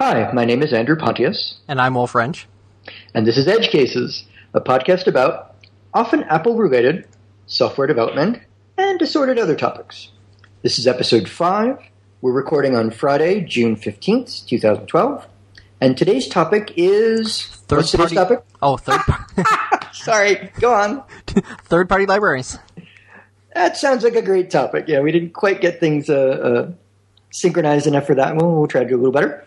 Hi, my name is Andrew Pontious, And I'm Wolf Rentzsch. and this is Edge Cases, a podcast about often Apple related software development and assorted other topics. This is episode 5. We're recording on Friday, June 15th, 2012. And today's topic is. Third what's today's party- topic? Oh, third party. Sorry, go on. third party libraries. That sounds like a great topic. Yeah, we didn't quite get things uh, uh, synchronized enough for that one. We'll try to do a little better.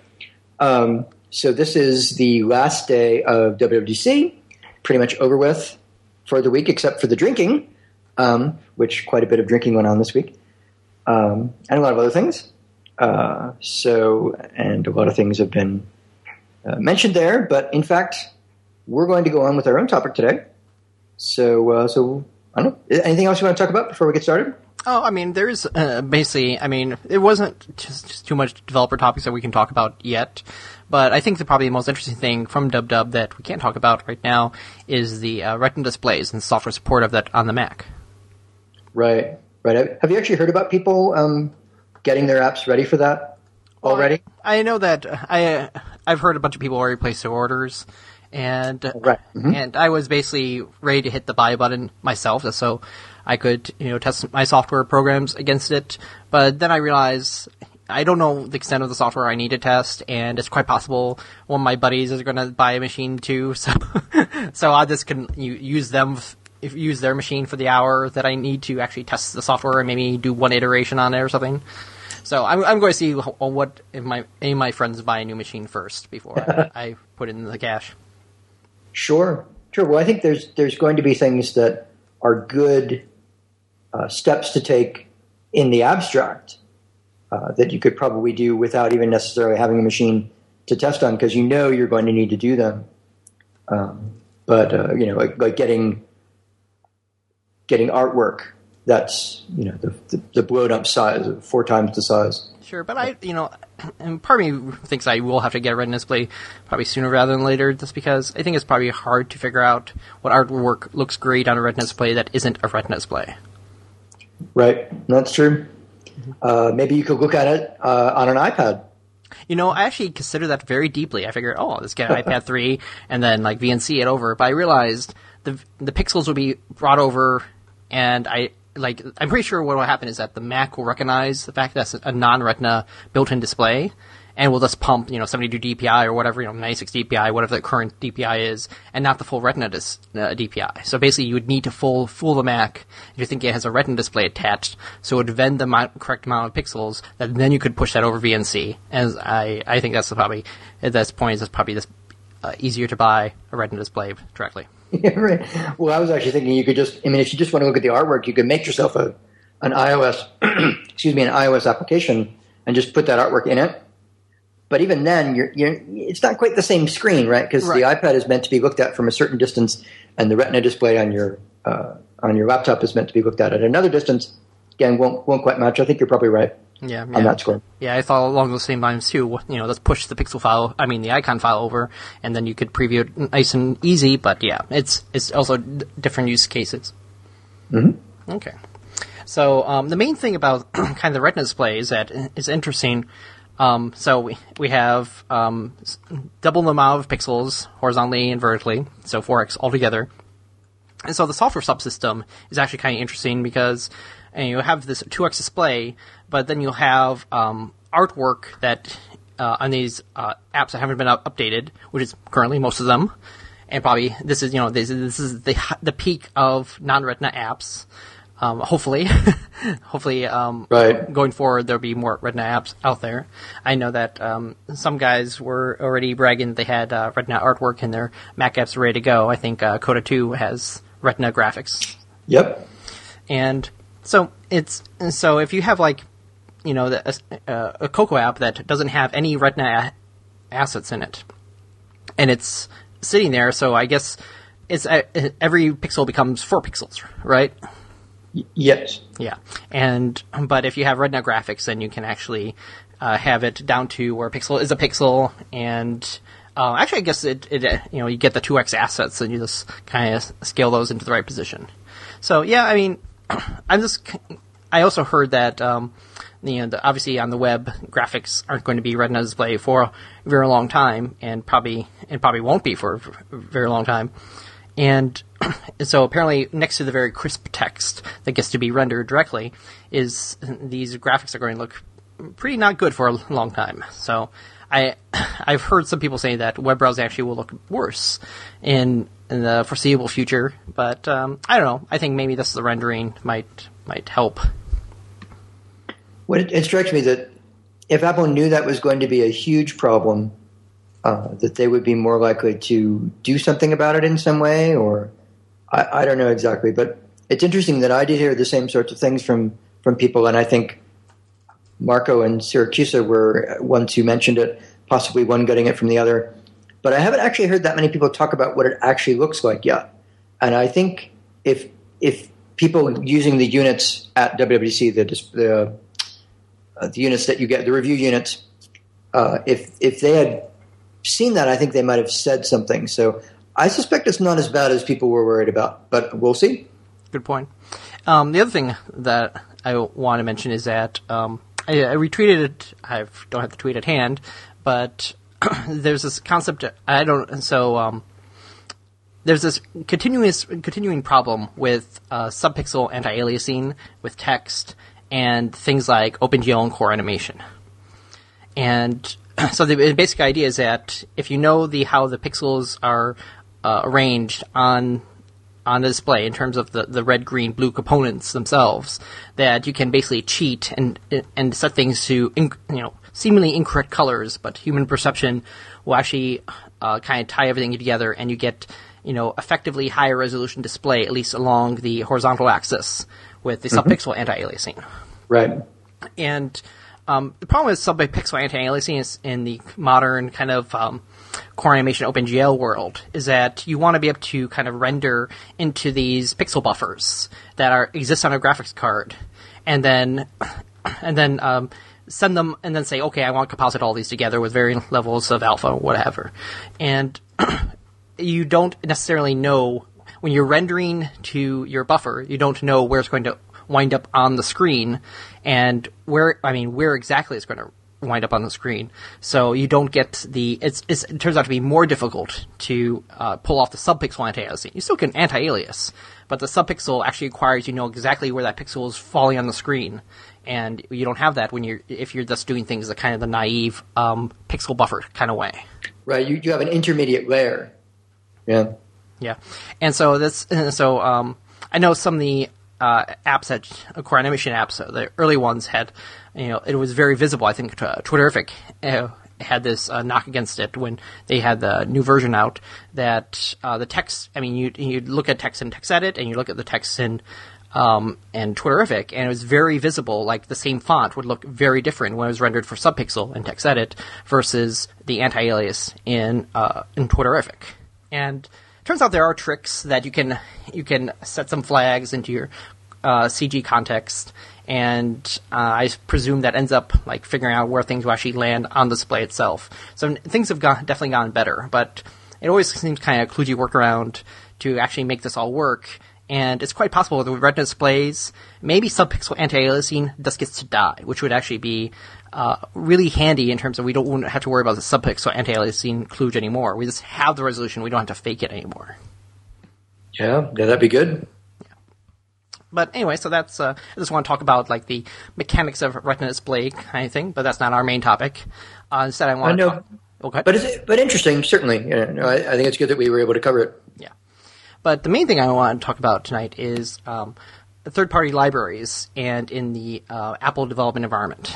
Um, so this is the last day of WWDC, pretty much over with for the week, except for the drinking, um, which quite a bit of drinking went on this week, um, and a lot of other things. Uh, so, and a lot of things have been uh, mentioned there, but in fact, we're going to go on with our own topic today. So, uh, so I don't know. Anything else you want to talk about before we get started? Oh, I mean, there's uh, basically, I mean, it wasn't just, just too much developer topics that we can talk about yet, but I think the probably the most interesting thing from DubDub that we can't talk about right now is the uh, Retina displays and software support of that on the Mac. Right, right. Have you actually heard about people um, getting their apps ready for that already? I, I know that I uh, I've heard a bunch of people already place their orders, and Right. Mhm. and I was basically ready to hit the buy button myself, so I could you know test my software programs against it. But then I realized I don't know the extent of the software I need to test, and it's quite possible one of my buddies is going to buy a machine too, so so I just can use them. If use their machine for the hour that I need to actually test the software and maybe do one iteration on it or something. So I'm, I'm going to see what if my any of my friends buy a new machine first before I, I put it in the cash. Sure, sure. Well, I think there's there's going to be things that are good uh, steps to take in the abstract uh, that you could probably do without even necessarily having a machine to test on because you know you're going to need to do them. Um, but uh, you know, like, like getting getting artwork that's you know the the, the blown up size, four times the size. Sure, but I, you know, and part of me thinks I will have to get a Retina display probably sooner rather than later, just because I think it's probably hard to figure out what artwork looks great on a Retina display that isn't a Retina display. Right, that's true. Uh, maybe you could look at it uh, on an iPad. You know, I actually considered that very deeply. I figured, oh, let's get an iPad 3 and then like VNC it over. But I realized the the pixels will be brought over, and I like I'm pretty sure what will happen is that the Mac will recognize the fact that that's a non-Retina built-in display, and we'll just pump you know 72 DPI or whatever you know 96 DPI, whatever the current DPI is, and not the full Retina dis- uh, DPI. So basically, you would need to full fool the Mac if you think it has a Retina display attached, so it would vend the amount, correct amount of pixels. That then you could push that over VNC. As I I think that's the probably at this point it's probably just uh, easier to buy a Retina display directly. Yeah, right. Well, I was actually thinking you could just, I mean, if you just want to look at the artwork, you could make yourself a, an iOS, excuse me, an iOS application and just put that artwork in it. But even then, you're, you're, it's not quite the same screen, right? Because the iPad is meant to be looked at from a certain distance, and the Retina display on your uh, on your laptop is meant to be looked at at another distance. Again, won't won't quite match. I think you're probably right Yeah, on yeah. that score. Yeah, I thought along those same lines too. You know, let's push the pixel file, I mean the icon file over, and then you could preview it nice and easy. But yeah, it's it's also d- different use cases. Mm-hmm. Okay. So um, the main thing about kind of the Retina display is that is interesting. Um, so we we have um, double the amount of pixels horizontally and vertically, so 4x altogether. And so the software subsystem is actually kind of interesting because and you have this 2x display, but then you'll have um, artwork that uh, on these uh, apps that haven't been up- updated, which is currently most of them, and probably this is you know this, this is the the peak of non-Retina apps. Um, hopefully, hopefully, um, Right. going forward there'll be more Retina apps out there. I know that um, some guys were already bragging they had uh, Retina artwork in their Mac apps ready to go. I think uh, Coda 2 has Retina graphics, Yep. and so it's so if you have like you know the, uh, a Cocoa app that doesn't have any Retina a- assets in it, and it's sitting there, so I guess it's uh, every pixel becomes four pixels, right? Yes. Yeah, and but if you have Retina graphics, then you can actually uh, have it down to where pixel is a pixel, and uh, actually, I guess it, it you know you get the two x assets, and you just kind of scale those into the right position. So yeah, I mean, I'm just I also heard that um, you know, the, obviously on the web, graphics aren't going to be Retina display for a very long time, and probably and probably won't be for a very long time. And so apparently, next to the very crisp text that gets to be rendered directly, is these graphics are going to look pretty not good for a long time. So I I've heard some people say that web browsing actually will look worse in in the foreseeable future, but um, I don't know. I think maybe this the rendering might might help. Well, it, it strikes me that if Apple knew that was going to be a huge problem, uh, that they would be more likely to do something about it in some way, or I, I don't know exactly. But it's interesting that I did hear the same sorts of things from from people, and I think Marco and Siracusa were ones who mentioned it, possibly one getting it from the other. But I haven't actually heard that many people talk about what it actually looks like yet. And I think if if people using the units at WWDC, the the, uh, the units that you get, the review units, uh, if if they had seen that, I think they might have said something. So I suspect it's not as bad as people were worried about, but we'll see. Good point. Um, the other thing that I want to mention is that um, I, I retweeted it. I don't have the tweet at hand, but there's this concept. I don't. So um, there's this continuous continuing problem with uh, subpixel anti-aliasing with text and things like OpenGL and core animation. And so the basic idea is that if you know the how the pixels are uh, arranged on on the display in terms of the, the red, green, blue components themselves, that you can basically cheat and and set things to you know seemingly incorrect colors, but human perception will actually uh, kind of tie everything together, and you get you know effectively higher resolution display at least along the horizontal axis with the mm-hmm. subpixel anti-aliasing. Right. And um, the problem with subpixel anti-aliasing is in the modern kind of um, core animation OpenGL world is that you want to be able to kind of render into these pixel buffers that are exist on a graphics card, and then and then um, send them and then say, okay, I want to composite all these together with varying levels of alpha whatever, and you don't necessarily know when you're rendering to your buffer, you don't know where it's going to wind up on the screen and where I mean where exactly it's going to wind up on the screen. So you don't get the. It's, it's, it turns out to be more difficult to uh, pull off the subpixel anti-aliasing. You still can anti-alias, but the subpixel actually requires you know exactly where that pixel is falling on the screen, and you don't have that when you're if you're just doing things the kind of the naive um, pixel buffer kind of way. Right. You you have an intermediate layer. Yeah. Yeah, and so this so um, I know some of the uh, apps that core animation apps, the early ones had you know, it was very visible. I think uh, Twitterrific uh, had this uh, knock against it when they had the new version out that uh, the text. I mean, you you look at text in TextEdit and you look at the text in um, and Twitterrific, and it was very visible. Like the same font would look very different when it was rendered for Subpixel and TextEdit versus the anti-alias in uh, in Twitterrific. And turns out there are tricks that you can you can set some flags into your uh, CG context and uh, I presume that ends up like figuring out where things will actually land on the display itself. So things have gone, definitely gotten better, but it always seems kind of a kludgy workaround to actually make this all work. And it's quite possible with Retina displays, maybe subpixel anti-aliasing just gets to die, which would actually be uh, really handy in terms of we don't have to worry about the subpixel so anti-aliasing kludge anymore. We just have the resolution; we don't have to fake it anymore. Yeah, yeah, that'd be good. But anyway, so that's uh, I just want to talk about like the mechanics of Retina display kind of thing, but that's not our main topic. Uh, instead, I want I know, to talk. Okay. But it's, but interesting, certainly. You know, I, I, think it's good that we were able to cover it. Yeah. But the main thing I want to talk about tonight is um, third-party libraries and in the uh, Apple development environment.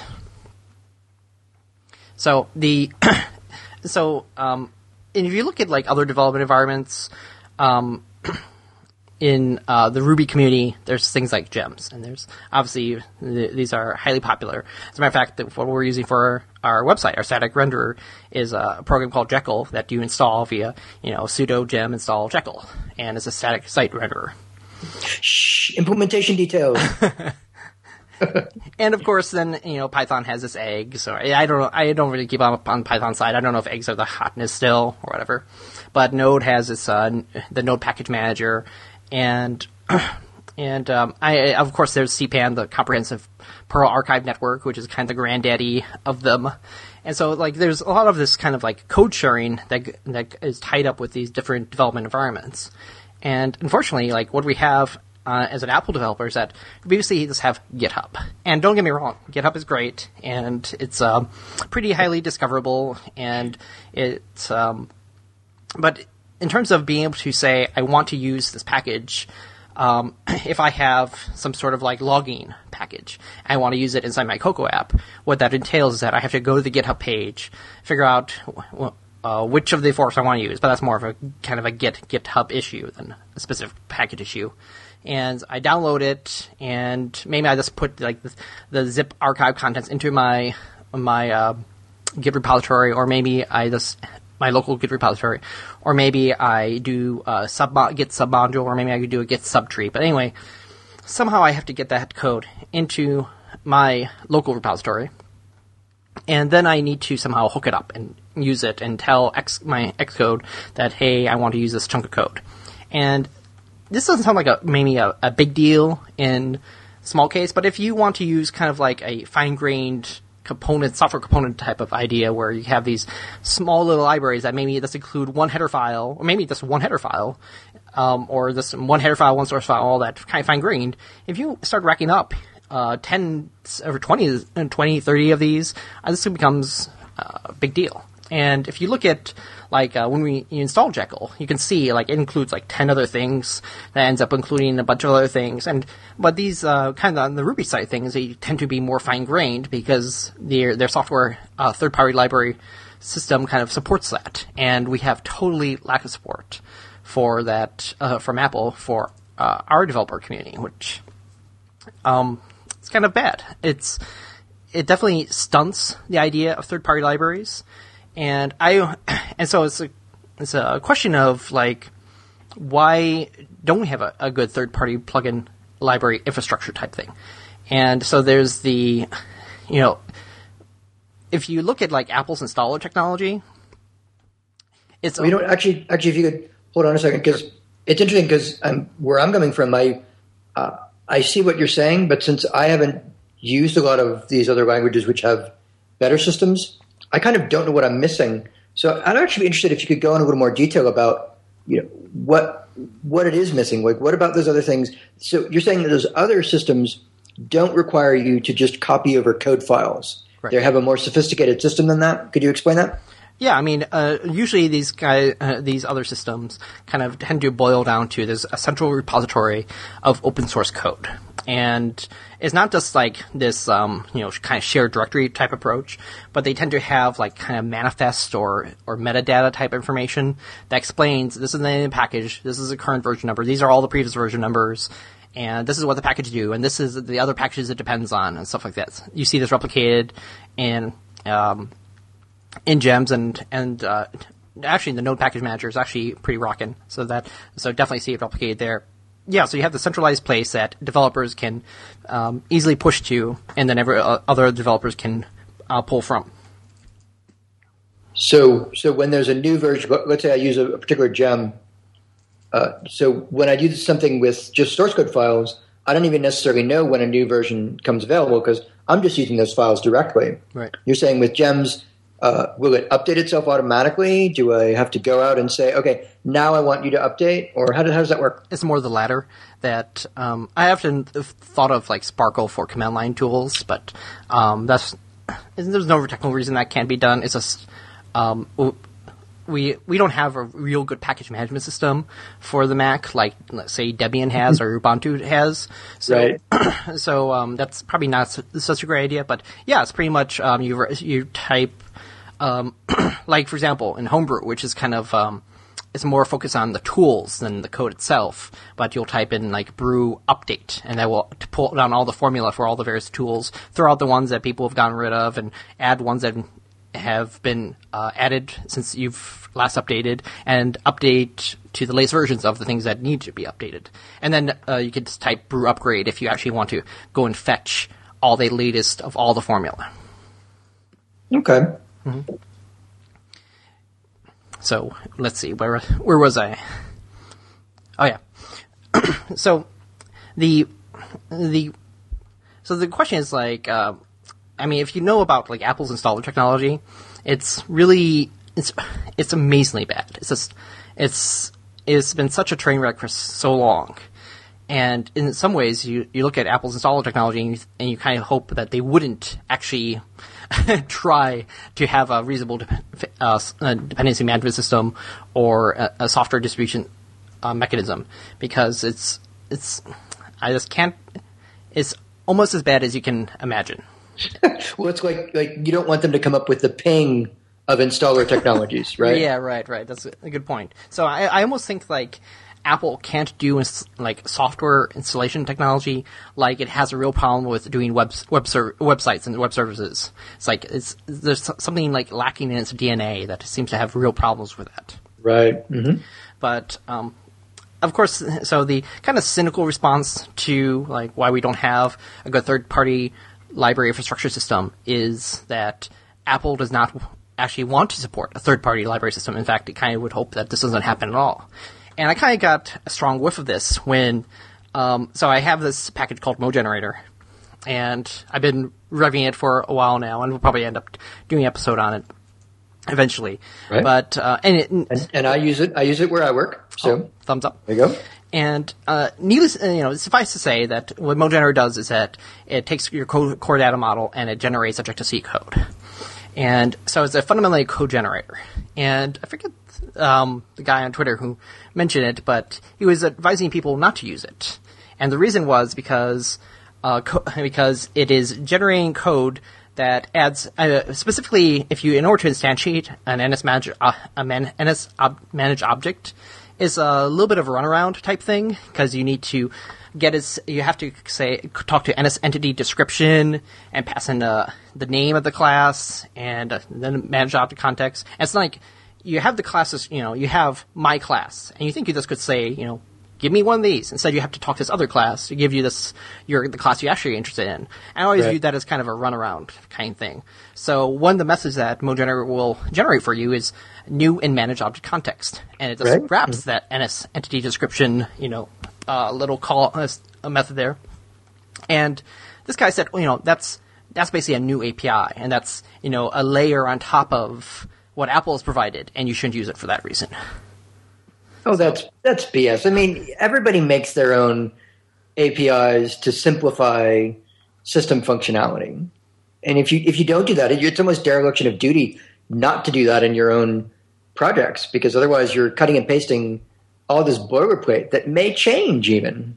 So the so um, and if you look at like other development environments, um, in uh, the Ruby community, there's things like gems, and there's obviously th- these are highly popular. As a matter of fact, what we're using for our, website, our static renderer, is a program called Jekyll that you install via you know sudo gem install Jekyll, and it's a static site renderer. Shh, implementation details. and of course, then you know Python has this egg. So I don't know. I don't really keep up on Python side. I don't know if eggs are the hotness still or whatever. But Node has this uh, the Node package manager, and and um, I, of course, there's CPAN, the Comprehensive Perl Archive Network, which is kind of the granddaddy of them. And so, like, there's a lot of this kind of like code sharing that that is tied up with these different development environments. And unfortunately, like what we have uh, as an Apple developer is that basically you just have GitHub. And don't get me wrong, GitHub is great, and it's um, pretty highly discoverable, and it's um, but in terms of being able to say I want to use this package um, if I have some sort of like logging package, I want to use it inside my Cocoa app. What that entails is that I have to go to the GitHub page, figure out uh, which of the forks I want to use, but that's more of a kind of a Git GitHub issue than a specific package issue. And I download it, and maybe I just put like the, the zip archive contents into my my uh, Git repository, or maybe I just my local Git repository, or maybe I do a sub Git sub module, or maybe I could do a Git subtree. But anyway, somehow I have to get that code into my local repository, and then I need to somehow hook it up and use it and tell X, my Xcode that hey, I want to use this chunk of code. And this doesn't sound like a maybe a, a big deal in small case, but if you want to use kind of like a fine grained component, software component type of idea where you have these small little libraries that maybe just include one header file, or maybe just one header file, um, or this one header file, one source file, all that kind of fine grained. If you start racking up uh, 10 or 20, 20, 30 of these, uh, this becomes uh, a big deal. And if you look at like uh, when we install Jekyll, you can see like it includes like ten other things that ends up including a bunch of other things. And but these uh, kind of on the Ruby side things, they tend to be more fine grained because their their software uh, third party library system kind of supports that, and we have totally lack of support for that uh, from Apple for uh, our developer community, which um, it's kind of bad. It's it definitely stunts the idea of third party libraries and I and so it's a it's a question of like why don't we have a, a good third party plugin library infrastructure type thing? And so there's the you know if you look at like Apple's installer technology, it's we don't actually actually if you could hold on a second because it's interesting because where I'm coming from. I uh, I see what you're saying, but since I haven't used a lot of these other languages which have better systems, I kind of don't know what I'm missing. So I'd actually be interested if you could go in a little more detail about you know what what it is missing. Like what about those other things? So you're saying that those other systems don't require you to just copy over code files. Right. They have a more sophisticated system than that. Could you explain that? Yeah, I mean, uh, usually these guys, uh, these other systems kind of tend to boil down to there's a central repository of open source code, and it's not just like this, um, you know, kind of shared directory type approach, but they tend to have like kind of manifest or or metadata type information that explains this is the package, this is the current version number, these are all the previous version numbers, and this is what the package do, and this is the other packages it depends on, and stuff like that. You see this replicated in um, in gems and and uh, actually the node package manager is actually pretty rocking so that so definitely see it replicated there yeah so you have the centralized place that developers can um, easily push to and then every, uh, other developers can uh, pull from. So so when there's a new version let's say i use a, particular gem uh, so when i do something with just source code files i don't even necessarily know when a new version comes available because i'm just using those files directly. Right. You're saying with gems uh, will it update itself automatically? Do I have to go out and say, okay, now I want you to update, or how, do, how does that work? It's more the latter. That um, I often thought of like Sparkle for command line tools, but um, that's there's no technical reason that can't be done. It's just um, we we don't have a real good package management system for the Mac, like let's say Debian has or Ubuntu has. So, right. so um, that's probably not such a great idea. But yeah, it's pretty much um, you you type um, like for example in Homebrew, which is kind of um, it's more focused on the tools than the code itself. But you'll type in like brew update, and that will pull down all the formula for all the various tools, throw out the ones that people have gotten rid of, and add ones that have been uh, added since you've last updated, and update to the latest versions of the things that need to be updated. And then uh, you can just type brew upgrade if you actually want to go and fetch all the latest of all the formula. Okay. Mm-hmm. So let's see where where was I? Oh yeah. so the the so the question is like, uh, I mean, if you know about like Apple's installer technology, it's really it's it's amazingly bad. It's just it's it's been such a train wreck for so long. And in some ways, you, you look at Apple's installer technology and you, and you kind of hope that they wouldn't actually try to have a reasonable de- uh, dependency management system or a, a software distribution uh, mechanism because it's it's I just can't. It's almost as bad as you can imagine. well, it's like like you don't want them to come up with the ping of installer technologies, right? yeah, right, right. That's a good point. So I, I almost think like Apple can't do like software installation technology like it has a real problem with doing web web ser- websites and web services. It's like it's there's something like lacking in its DNA that seems to have real problems with that. Right. Mm-hmm. But um, of course, so the kind of cynical response to like why we don't have a good third party library infrastructure system is that Apple does not actually want to support a third party library system. In fact, it kind of would hope that this doesn't happen at all. And I kind of got a strong whiff of this when, um, so I have this package called MoGenerator, and I've been revving it for a while now, and we'll probably end up doing an episode on it eventually. Right. But uh, and, it, and, and I use it. I use it where I work. So oh, thumbs up. There you go. And uh, needless, uh, you know, suffice to say that what MoGenerator does is that it takes your core data model and it generates Objective C code. And so it's a fundamentally a code generator. And I forget um, the guy on Twitter who mentioned it, but he was advising people not to use it. And the reason was because uh, co- because it is generating code that adds uh, specifically if you in order to instantiate an NS manage uh, a man, NS ob- manage object is a little bit of a runaround type thing because you need to get its you have to say talk to NS entity description and pass in uh, the name of the class and uh, then manage object context. And it's like you have the classes, you know, you have my class, and you think you just could say, you know, give me one of these. Instead, you have to talk to this other class to give you this your the class you're actually interested in. I always right. view that as kind of a runaround kind of thing. So one of the methods that MoGenerator will generate for you is new and manage object context, and it just right. wraps mm-hmm. that NS entity description, you know, uh, little call uh, a method there. And this guy said, well, you know, that's that's basically a new API, and that's you know a layer on top of what Apple has provided, and you shouldn't use it for that reason. Oh, that's that's BS. I mean, everybody makes their own APIs to simplify system functionality, and if you if you don't do that, it's almost dereliction of duty not to do that in your own projects because otherwise you're cutting and pasting all this boilerplate that may change even.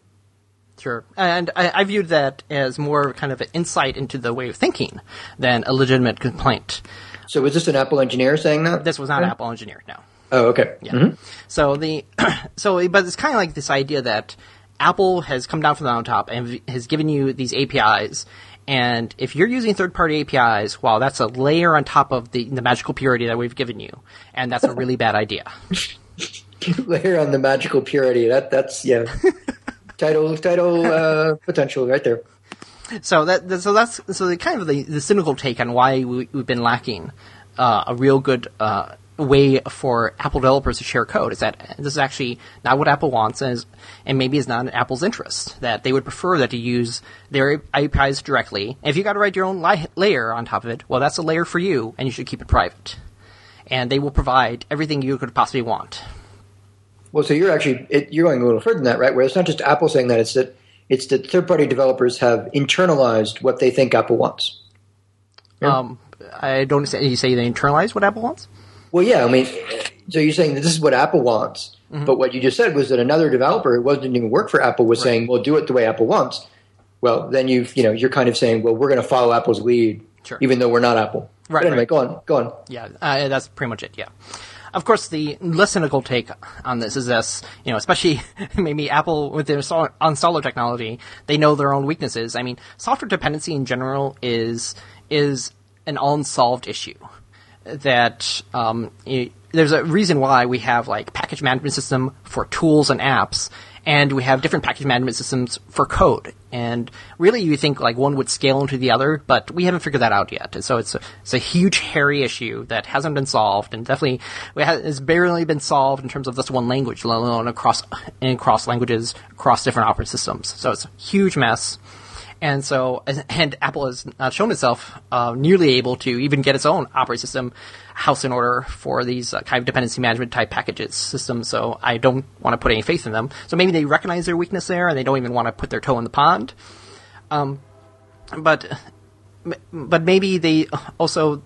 Sure, and I, I viewed that as more kind of an insight into the way of thinking than a legitimate complaint. So was this an Apple engineer saying that? This was not yeah. an Apple engineer, no. Oh, okay. Yeah. Mm-hmm. So the so but it's kind of like this idea that Apple has come down from the mountaintop and has given you these APIs, and if you're using third-party APIs, well, that's a layer on top of the the magical purity that we've given you, and that's a really bad idea. layer on the magical purity. That that's yeah. title title uh, potential right there. So that so that's so the kind of the, the cynical take on why we, have been lacking uh, a real good uh, way for Apple developers to share code is that this is actually not what Apple wants and, is, and maybe is not in Apple's interest. That they would prefer that to use their APIs directly. And if you got to write your own li- layer on top of it, well, that's a layer for you, and you should keep it private. And they will provide everything you could possibly want. Well, so you're actually it, you're going a little further than that, right? Where it's not just Apple saying that; it's that it's that third-party developers have internalized what they think Apple wants. Yeah? Um, I don't say you say they internalize what Apple wants. Well, yeah, I mean, so you're saying that this is what Apple wants, mm-hmm. but what you just said was that another developer who wasn't even work for Apple was right. saying, "Well, do it the way Apple wants." Well, then you've you know you're kind of saying, "Well, we're going to follow Apple's lead, sure. even though we're not Apple." Right. But anyway, right. go on, go on. Yeah, uh, that's pretty much it. Yeah. Of course, the less cynical take on this is this, you know, especially maybe Apple with their installer technology, they know their own weaknesses. I mean, software dependency in general is is an unsolved issue that um, it, there's a reason why we have like package management system for tools and apps, and we have different package management systems for code. And really, you think like one would scale into the other, but we haven't figured that out yet. So it's a, it's a huge, hairy issue that hasn't been solved, and definitely has barely been solved in terms of this one language, let alone across across languages, across different operating systems. So it's a huge mess. And so, and Apple has not shown itself uh, nearly able to even get its own operating system house in order for these uh, kind of dependency management type packages systems. So I don't want to put any faith in them. So maybe they recognize their weakness there and they don't even want to put their toe in the pond. Um, but but maybe they also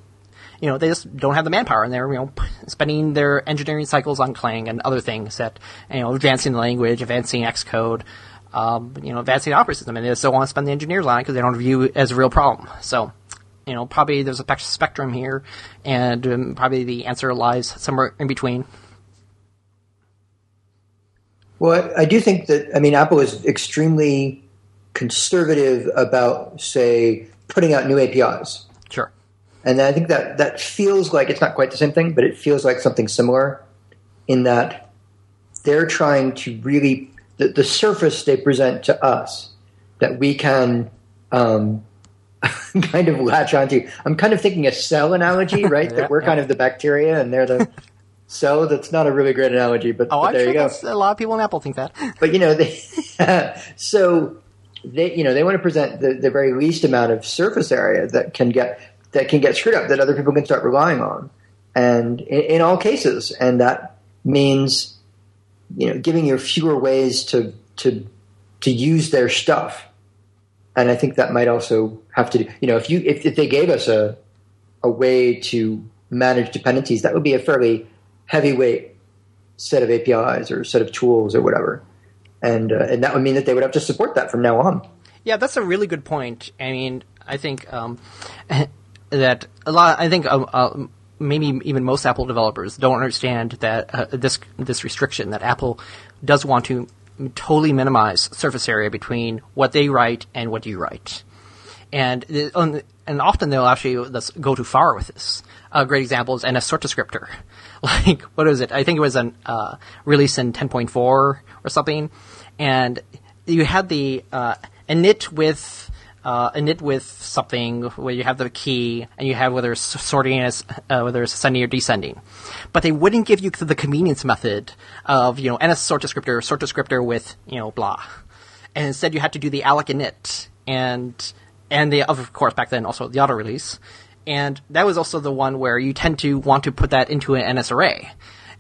you know, they just don't have the manpower and they're, you know, spending their engineering cycles on Clang and other things that, you know, advancing the language, advancing Xcode, um, you know, advancing the operating system, and they still want to spend the engineers on it because they don't view it as a real problem. So, you know, probably there's a spectrum here, and um, probably the answer lies somewhere in between. Well, I do think that I mean Apple is extremely conservative about, say, putting out new APIs. Sure. And I think that that feels like it's not quite the same thing, but it feels like something similar in that they're trying to really the, the surface they present to us that we can um, kind of latch onto. I'm kind of thinking a cell analogy, right? yeah, that we're yeah. kind of the bacteria and they're the cell. That's not a really great analogy, but, oh, but there sure you go. A lot of people in Apple think that. But you know, they, so they you know they want to present the, the very least amount of surface area that can get that can get screwed up that other people can start relying on, and in, in all cases, and that means you know, giving you fewer ways to to to use their stuff. And I think that might also have to do, you know, if you if, if they gave us a a way to manage dependencies, that would be a fairly heavyweight set of APIs or set of tools or whatever, and uh, and that would mean that they would have to support that from now on. Yeah, that's a really good point. I mean, I think um, that a lot. I think uh, uh, maybe even most Apple developers don't understand that uh, this this restriction that Apple does want to totally minimize surface area between what they write and what you write, and and often they'll actually go too far with this. A great example is NS sort descriptor. Like what is it? I think it was a uh, release in 10.4 or something, and you had the uh, init with uh, init with something where you have the key and you have whether it's sorting as uh, whether it's ascending or descending, but they wouldn't give you the convenience method of you know ns sort descriptor sort descriptor with you know blah, and instead you had to do the alloc init and and the of course back then also the auto release, and that was also the one where you tend to want to put that into an NS array.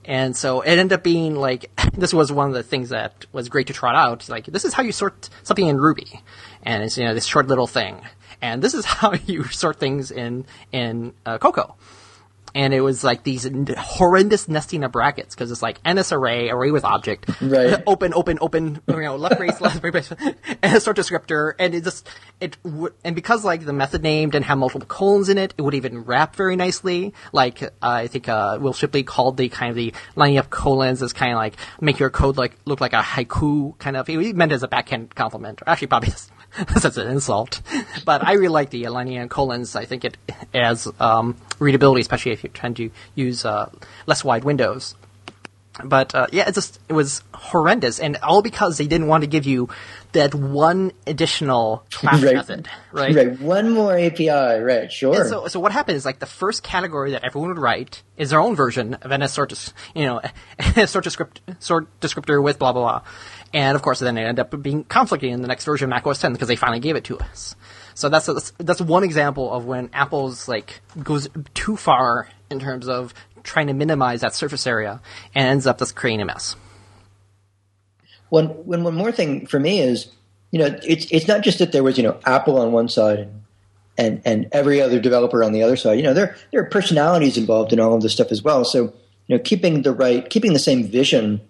And so it ended up being like this was one of the things that was great to trot out. Like this is how you sort something in Ruby, and it's you know this short little thing, and this is how you sort things in in uh, Cocoa and it was like these horrendous nesting of brackets because it's like NS array, array with object, right. open, open, open, you know, left brace, left brace, and a sort descriptor, and it just it w- and because like the method name didn't have multiple colons in it, it would even wrap very nicely. Like uh, I think uh, Wil Shipley called the kind of the lining up colons as kind of like make your code like look like a haiku kind of. He meant as a backhand compliment, or actually probably that's an insult. But I really like the and colons. I think it has um, readability, especially if you're trying to use uh, less wide windows. But uh, yeah, it just it was horrendous, and all because they didn't want to give you that one additional class right. method, right? Right, one more API, right? Sure. And so, so what happens is like the first category that everyone would write is their own version of NS sort, of you know, sort descript, sort descriptor with blah blah blah, and of course, then it ended up being conflicting in the next version of Mac OS 10 because they finally gave it to us. So that's a, that's one example of when Apple's like goes too far in terms of trying to minimize that surface area and ends up just creating a mess. One, one, one more thing for me is, you know, it's it's not just that there was you know Apple on one side and and and every other developer on the other side. You know, there there are personalities involved in all of this stuff as well. So you know, keeping the right, keeping the same vision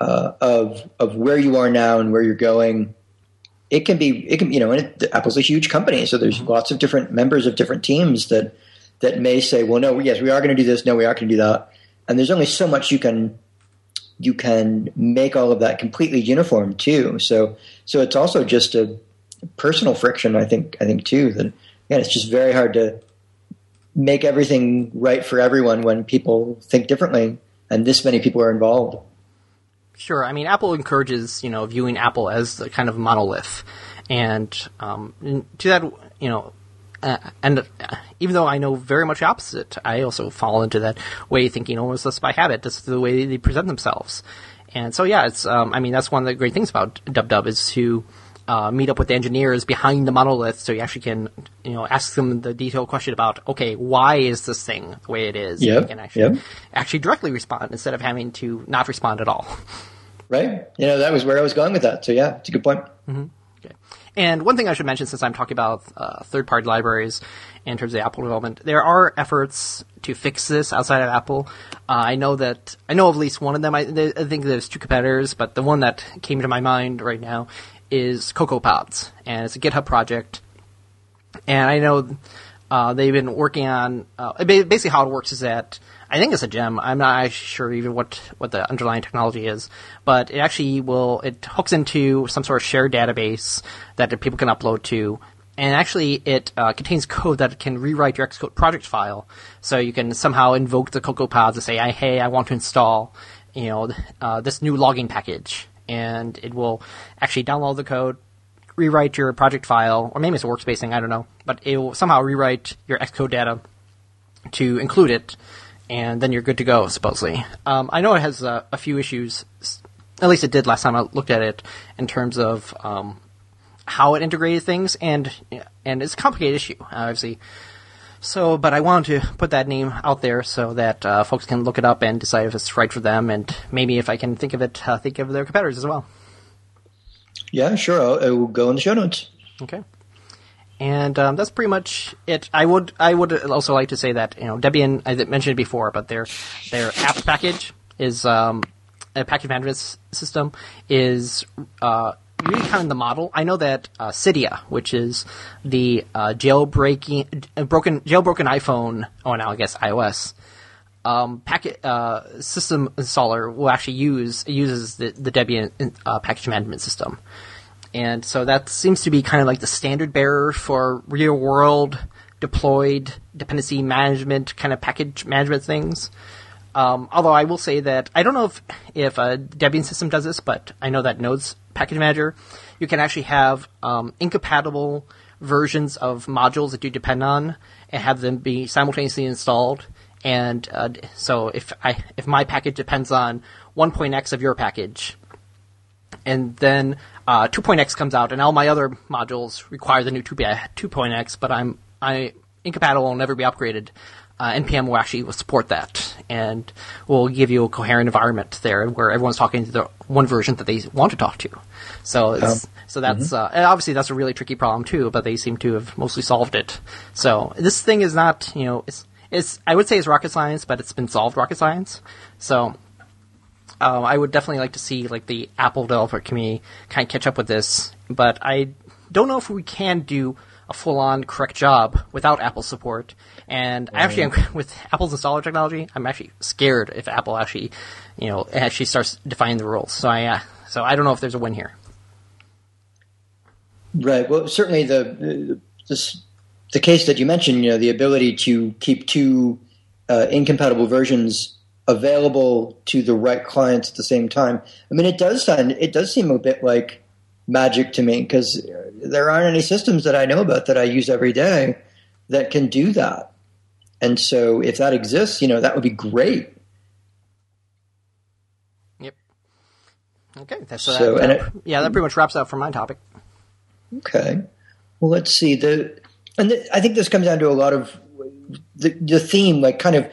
uh, of of where you are now and where you're going. It can be it can you know and it, Apple's a huge company, so there's mm-hmm. lots of different members of different teams that that may say, well, no, yes, we are going to do this. No, we are going to do that. And there's only so much you can you can make all of that completely uniform too. So so it's also just a personal friction. I think I think too that again it's just very hard to make everything right for everyone when people think differently and this many people are involved. Sure. I mean, Apple encourages, you know, viewing Apple as a kind of monolith. And um, to that, you know, uh, and uh, even though I know very much opposite, I also fall into that way thinking almost just by habit. This is the way they present themselves. And so, yeah, it's, um, I mean, that's one of the great things about Dub Dub is to uh, meet up with the engineers behind the monolith so you actually can, you know, ask them the detailed question about, okay, why is this thing the way it is? Yeah. And actually, yep. actually directly respond instead of having to not respond at all. Right. You know, that was where I was going with that. So, yeah, it's a good point. Mm-hmm. Okay. And one thing I should mention, since I'm talking about uh, third-party libraries in terms of Apple development, there are efforts to fix this outside of Apple. Uh, I know that I know of at least one of them. I, I, think there's two competitors, but the one that came to my mind right now is CocoaPods, and it's a GitHub project. And I know uh, they've been working on uh, basically how it works is that I think it's a gem. I'm not sure even what, what the underlying technology is, but it actually will it hooks into some sort of shared database that people can upload to, and actually it uh, contains code that can rewrite your Xcode project file, so you can somehow invoke the CocoaPods to say, "Hey, I want to install, you know, uh, this new logging package," and it will actually download the code, rewrite your project file, or maybe it's a workspace thing, I don't know, but it will somehow rewrite your Xcode data to include it and then you're good to go, supposedly. Um, I know it has uh, a few issues, at least it did last time I looked at it, in terms of um, how it integrated things, and and it's a complicated issue, obviously. So, but I wanted to put that name out there so that uh, folks can look it up and decide if it's right for them, and maybe if I can think of it, uh, think of their competitors as well. Yeah, sure. I'll, I will go in the show notes. Okay and um, that's pretty much it. I would I would also like to say that you know Debian I mentioned it before, but their their apt package is um, a package management system is uh, of the model. I know that uh, Cydia, which is the uh, jailbreaking uh, broken jailbroken iPhone, oh now I guess iOS. Um, packet uh, system installer will actually use uses the, the Debian uh, package management system. And so that seems to be kind of like the standard bearer for real world deployed dependency management kind of package management things. Um, although I will say that I don't know if if a Debian system does this, but I know that Node's package manager, you can actually have um, incompatible versions of modules that you depend on and have them be simultaneously installed. And uh, so if I if my package depends on 1.x of your package, and then uh, 2.x comes out, and all my other modules require the new 2.x, but I'm I incompatible will never be upgraded. Uh, npm will actually support that, and will give you a coherent environment there where everyone's talking to the one version that they want to talk to. So um, so that's mm-hmm. uh, obviously that's a really tricky problem too, but they seem to have mostly solved it. So this thing is not you know it's it's I would say it's rocket science, but it's been solved rocket science. So um, I would definitely like to see like the Apple developer community kind of catch up with this, but I don't know if we can do a full-on correct job without Apple support. And right. actually, with Apple's installer technology, I'm actually scared if Apple actually, you know, actually starts defining the rules. So I, uh, so I don't know if there's a win here. Right. Well, certainly the the, the case that you mentioned, you know, the ability to keep two uh, incompatible versions available to the right clients at the same time. I mean, it does sound, it does seem a bit like magic to me because there aren't any systems that I know about that I use every day that can do that. And so, if that exists, you know, that would be great. Yep. Okay. That's, so, so that, it, yeah, that pretty much wraps up for my topic. Okay. Well, let's see the, and the, I think this comes down to a lot of the, the theme, like kind of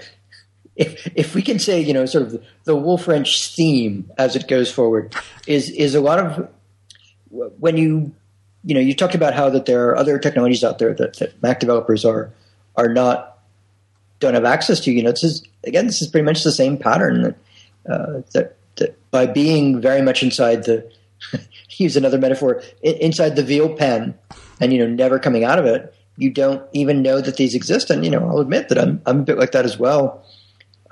if if we can say you know sort of the, the Wolf Rentzsch theme as it goes forward is is a lot of when you you know you talked about how that there are other technologies out there that, that Mac developers are are not don't have access to. You know, this is again this is pretty much the same pattern that uh, that, that by being very much inside the use another metaphor inside the veal pen and you know never coming out of it you don't even know that these exist and you know i'll admit that i'm, I'm a bit like that as well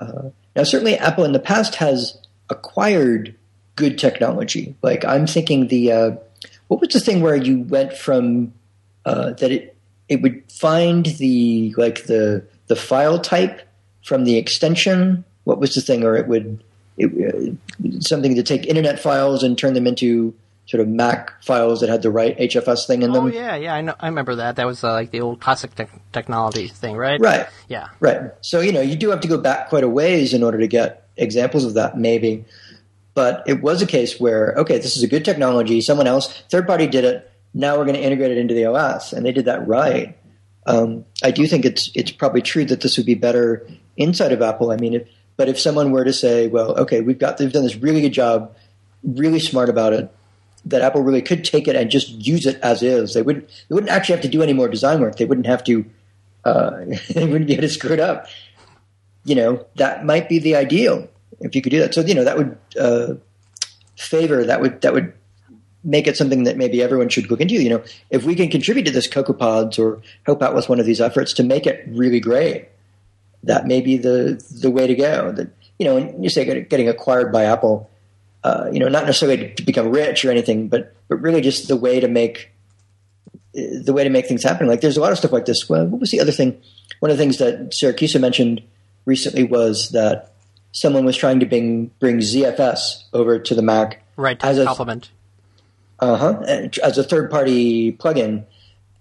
uh, now, certainly, Apple in the past has acquired good technology. Like I'm thinking the uh, what was the thing where you went from uh, that it it would find the like the the file type from the extension. What was the thing, or it would it, uh, something to take internet files and turn them into sort of Mac files that had the right HFS thing in them. Oh yeah, yeah, I know. I remember that. That was uh, like the old classic te- technology thing, right? Right. Yeah. Right. So you know you do have to go back quite a ways in order to get examples of that, maybe. But it was a case where okay, this is a good technology. Someone else, third party, did it. Now we're going to integrate it into the OS, and they did that right. Um, I do think it's it's probably true that this would be better inside of Apple. I mean, if, but if someone were to say, well, okay, we've got they've done this really good job, really smart about it, that Apple really could take it and just use it as is. They wouldn't they wouldn't actually have to do any more design work. They wouldn't have to uh, they wouldn't screw it up. You know, that might be the ideal if you could do that. So you know that would uh, favor that would that would make it something that maybe everyone should look into. You know, if we can contribute to this CocoaPods or help out with one of these efforts to make it really great, that may be the the way to go. That you know, when you say getting acquired by Apple, uh, you know, not necessarily to become rich or anything, but but really just the way to make the way to make things happen. Like there's a lot of stuff like this. Well, what was the other thing? One of the things that Siracusa mentioned recently was that someone was trying to bring bring ZFS over to the Mac right as a complement. Uh huh. As a third party plugin,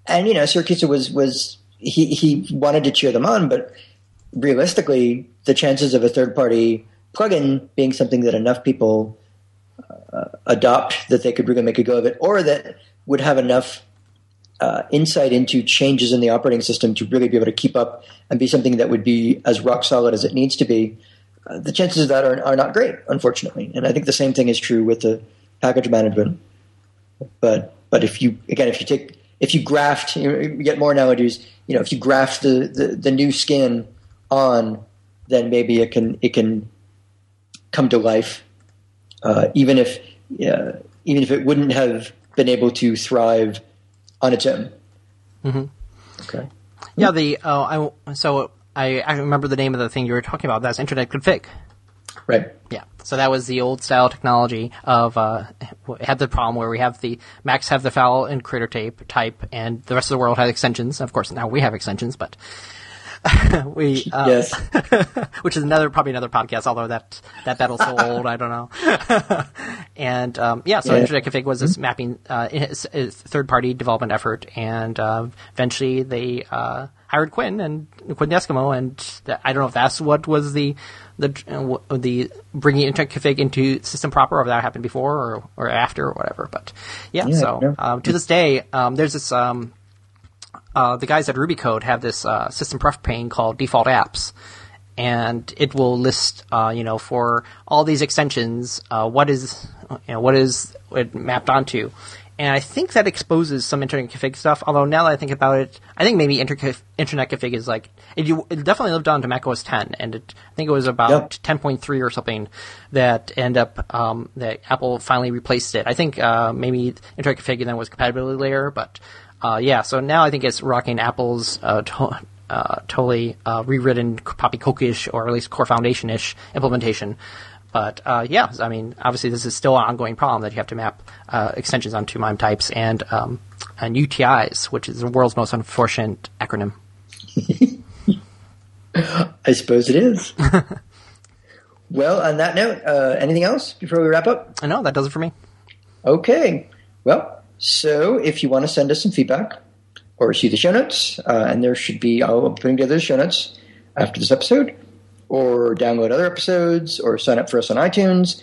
and you know, Siracusa was was he he wanted to cheer them on, but realistically, the chances of a third party plugin being something that enough people uh, adopt that they could really make a go of it, or that would have enough uh, insight into changes in the operating system to really be able to keep up and be something that would be as rock solid as it needs to be, uh, the chances of that are, are not great, unfortunately. And I think the same thing is true with the package management. But but if you again if you take if you graft you, know, you get more analogies, you know if you graft the, the, the new skin on, then maybe it can it can come to life, uh, even if uh, even if it wouldn't have been able to thrive on its own. Mm-hmm. Okay. Yeah. The uh, I so I, I remember the name of the thing you were talking about. That's Internet Config. Right. Yeah. So that was the old style technology of uh, had the problem where we have the Macs have the file and creator tape type, and the rest of the world had extensions. Of course, now we have extensions, but we uh, yes, which is another probably another podcast. Although that that battle's so old, I don't know. and um, yeah, so yeah. Internet Config was this mm-hmm. mapping uh, third party development effort, and uh, eventually they uh, hired Quinn and Quinn Eskimo, and the, I don't know if that's what was the the the bringing Internet Config into system proper, or if that happened before or or after or whatever. But yeah, yeah so um, to this day, um, there's this um, uh, the guys at Rubicode have this uh, system pref pane called default apps, and it will list, uh, you know, for all these extensions, uh, what is, you know, what is it mapped onto. And I think that exposes some internet config stuff. Although now that I think about it, I think maybe inter- internet config is like it, it, definitely lived on to Mac OS 10, and it, I think it was about yep. 10.3 or something that end up um, that Apple finally replaced it. I think uh, maybe internet config then was compatibility layer, but uh, yeah, so now I think it's rocking Apple's uh, to- uh, totally uh, rewritten Poppy Cookish or at least Core Foundation ish implementation. But uh, yeah, I mean, obviously this is still an ongoing problem that you have to map uh, extensions onto MIME types and um, and UTIs, which is the world's most unfortunate acronym. I suppose it is. well, on that note, anything else before we wrap up? No, that does it for me. Okay. Well, so if you want to send us some feedback or see the show notes, uh, and there should be, I'll put together the show notes after this episode, or download other episodes, or sign up for us on iTunes,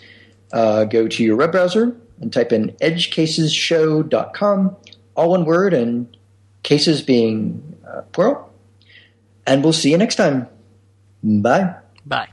uh, go to your web browser and type in edgecasesshow.com, all one word, and cases being uh, plural. And we'll see you next time. Bye. Bye.